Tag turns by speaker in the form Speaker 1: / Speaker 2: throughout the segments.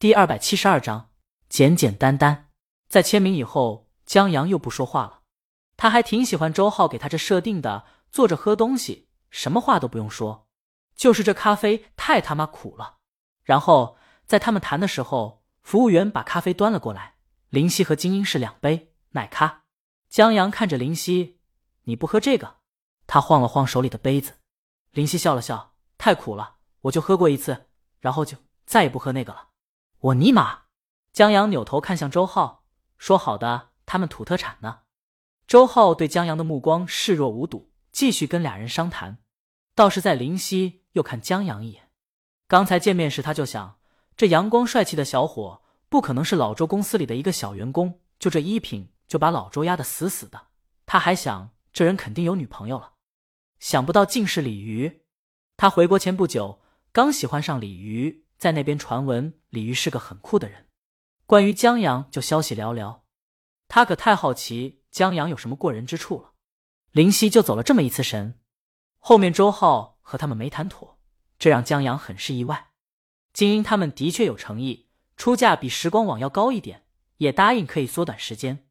Speaker 1: 第二百七十二章，简简单单。在签名以后，江阳又不说话了。他还挺喜欢周浩给他这设定的，坐着喝东西，什么话都不用说，就是这咖啡太他妈苦了。然后在他们谈的时候，服务员把咖啡端了过来，林夕和精英是两杯奶咖。江阳看着林夕，你不喝这个？他晃了晃手里的杯子。林夕笑了笑，太苦了，我就喝过一次，然后就再也不喝那个了。我尼玛！江阳扭头看向周浩，说好的他们土特产呢？周浩对江阳的目光视若无睹，继续跟俩人商谈。倒是在林夕又看江阳一眼。刚才见面时他就想，这阳光帅气的小伙不可能是老周公司里的一个小员工，就这衣品就把老周压得死死的。他还想，这人肯定有女朋友了。想不到竟是李鱼。他回国前不久刚喜欢上李鱼，在那边传闻李玉是个很酷的人。关于江阳就消息寥寥。他可太好奇江阳有什么过人之处了。林夕就走了这么一次神。后面周浩和他们没谈妥，这让江阳很是意外。金英他们的确有诚意，出价比时光网要高一点，也答应可以缩短时间。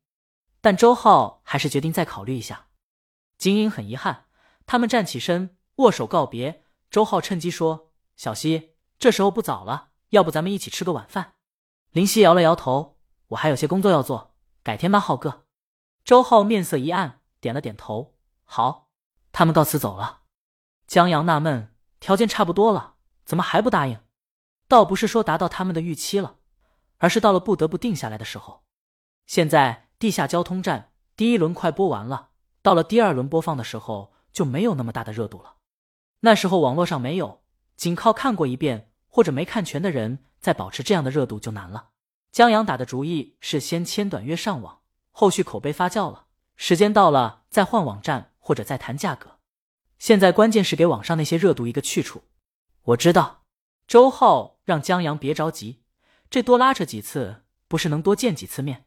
Speaker 1: 但周浩还是决定再考虑一下。金英很遗憾。他们站起身，握手告别。周浩趁机说：“小西，这时候不早了，要不咱们一起吃个晚饭？”林夕摇了摇头：“我还有些工作要做，改天吧，浩哥。”周浩面色一暗，点了点头：“好。”他们告辞走了。江阳纳闷：条件差不多了，怎么还不答应？倒不是说达到他们的预期了，而是到了不得不定下来的时候。现在地下交通站第一轮快播完了，到了第二轮播放的时候。就没有那么大的热度了。那时候网络上没有，仅靠看过一遍或者没看全的人，再保持这样的热度就难了。江阳打的主意是先签短约上网，后续口碑发酵了，时间到了再换网站或者再谈价格。现在关键是给网上那些热度一个去处。我知道，周浩让江阳别着急，这多拉扯几次，不是能多见几次面？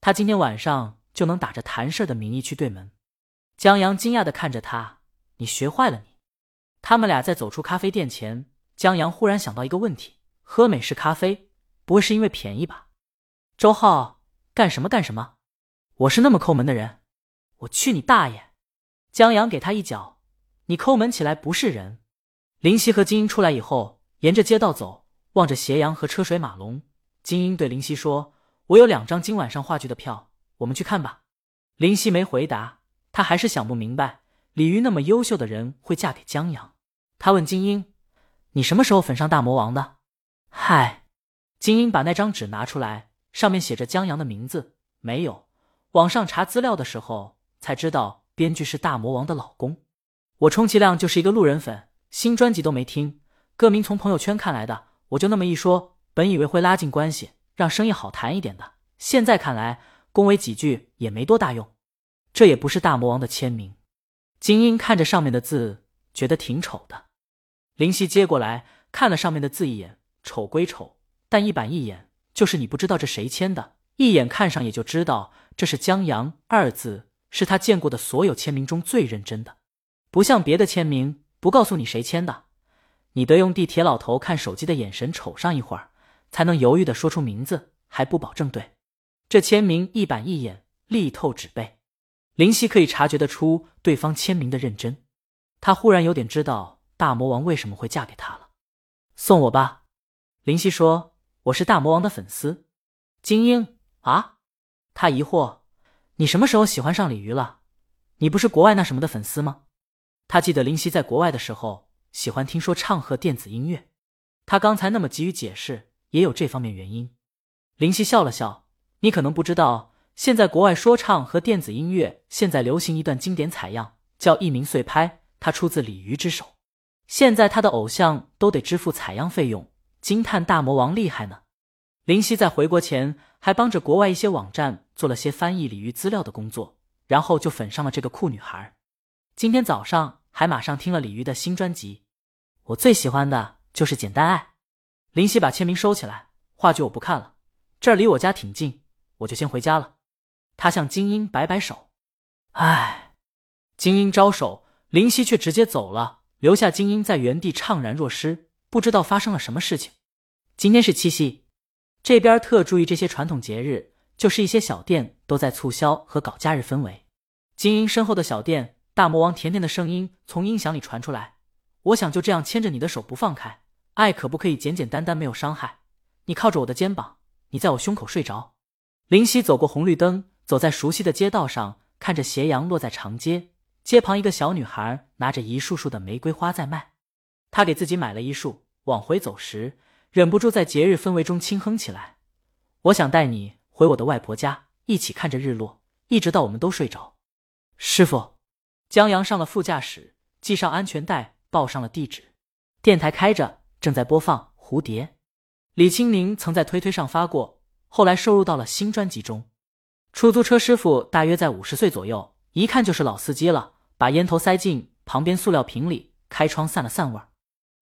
Speaker 1: 他今天晚上就能打着谈事的名义去对门。江阳惊讶的看着他：“你学坏了你！”他们俩在走出咖啡店前，江阳忽然想到一个问题：喝美式咖啡不会是因为便宜吧？周浩，干什么干什么？我是那么抠门的人？我去你大爷！江阳给他一脚：“你抠门起来不是人。”林夕和金英出来以后，沿着街道走，望着斜阳和车水马龙。金英对林夕说：“我有两张今晚上话剧的票，我们去看吧。”林夕没回答。他还是想不明白，李鱼那么优秀的人会嫁给江阳。他问金英：“你什么时候粉上大魔王的？”嗨，金英把那张纸拿出来，上面写着江阳的名字。没有，网上查资料的时候才知道，编剧是大魔王的老公。我充其量就是一个路人粉，新专辑都没听，歌名从朋友圈看来的。我就那么一说，本以为会拉近关系，让生意好谈一点的，现在看来，恭维几句也没多大用。这也不是大魔王的签名。金英看着上面的字，觉得挺丑的。林夕接过来看了上面的字一眼，丑归丑，但一板一眼就是你不知道这谁签的，一眼看上也就知道这是江阳二字，是他见过的所有签名中最认真的。不像别的签名，不告诉你谁签的，你得用地铁老头看手机的眼神瞅上一会儿，才能犹豫的说出名字，还不保证对。这签名一板一眼，力透纸背。林夕可以察觉得出对方签名的认真，他忽然有点知道大魔王为什么会嫁给他了。送我吧，林夕说：“我是大魔王的粉丝。”精英啊，他疑惑：“你什么时候喜欢上鲤鱼了？你不是国外那什么的粉丝吗？”他记得林夕在国外的时候喜欢听说唱和电子音乐，他刚才那么急于解释也有这方面原因。林夕笑了笑：“你可能不知道。”现在国外说唱和电子音乐现在流行一段经典采样，叫一鸣碎拍，它出自鲤鱼之手。现在他的偶像都得支付采样费用，惊叹大魔王厉害呢。林夕在回国前还帮着国外一些网站做了些翻译鲤鱼资料的工作，然后就粉上了这个酷女孩。今天早上还马上听了鲤鱼的新专辑，我最喜欢的就是《简单爱》。林夕把签名收起来，话剧我不看了，这儿离我家挺近，我就先回家了。他向精英摆摆手，唉，精英招手，林夕却直接走了，留下精英在原地怅然若失，不知道发生了什么事情。今天是七夕，这边特注意这些传统节日，就是一些小店都在促销和搞假日氛围。经营深厚的小店，大魔王甜甜的声音从音响里传出来：“我想就这样牵着你的手不放开，爱可不可以简简单单没有伤害？你靠着我的肩膀，你在我胸口睡着。”林夕走过红绿灯，走在熟悉的街道上，看着斜阳落在长街。街旁一个小女孩拿着一束束的玫瑰花在卖，她给自己买了一束。往回走时，忍不住在节日氛围中轻哼起来：“我想带你回我的外婆家，一起看着日落，一直到我们都睡着。”师傅，江阳上了副驾驶，系上安全带，报上了地址。电台开着，正在播放《蝴蝶》。李青宁曾在推推上发过，后来收入到了新专辑中。出租车师傅大约在五十岁左右，一看就是老司机了。把烟头塞进旁边塑料瓶里，开窗散了散味儿。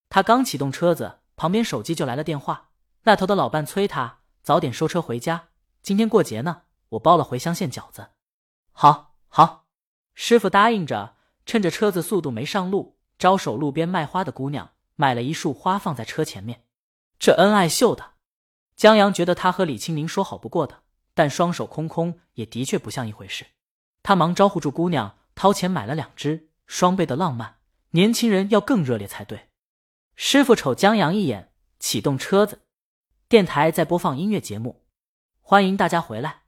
Speaker 1: 他刚启动车子，旁边手机就来了电话。那头的老伴催他早点收车回家，今天过节呢，我包了茴香馅饺子。好，好，师傅答应着，趁着车子速度没上路，招手路边卖花的姑娘买了一束花放在车前面。这恩爱秀的，江阳觉得他和李青宁说好不过的，但双手空空也的确不像一回事。他忙招呼住姑娘，掏钱买了两只，双倍的浪漫，年轻人要更热烈才对。师傅瞅江阳一眼，启动车子。电台在播放音乐节目，欢迎大家回来。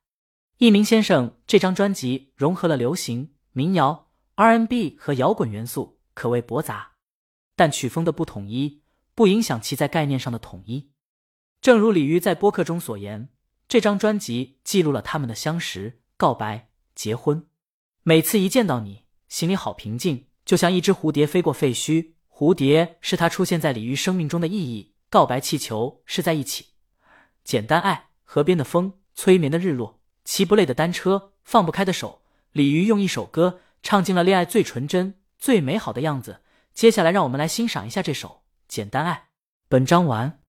Speaker 1: 一鸣先生这张专辑融合了流行、民谣、R&B 和摇滚元素，可谓博杂。但曲风的不统一，不影响其在概念上的统一。正如李鱼在播客中所言，这张专辑记录了他们的相识、告白、结婚。每次一见到你，心里好平静，就像一只蝴蝶飞过废墟。蝴蝶是他出现在鲤鱼生命中的意义，告白气球是在一起，简单爱，河边的风，催眠的日落，骑不累的单车，放不开的手。鲤鱼用一首歌唱尽了恋爱最纯真、最美好的样子。接下来，让我们来欣赏一下这首《简单爱》。本章完。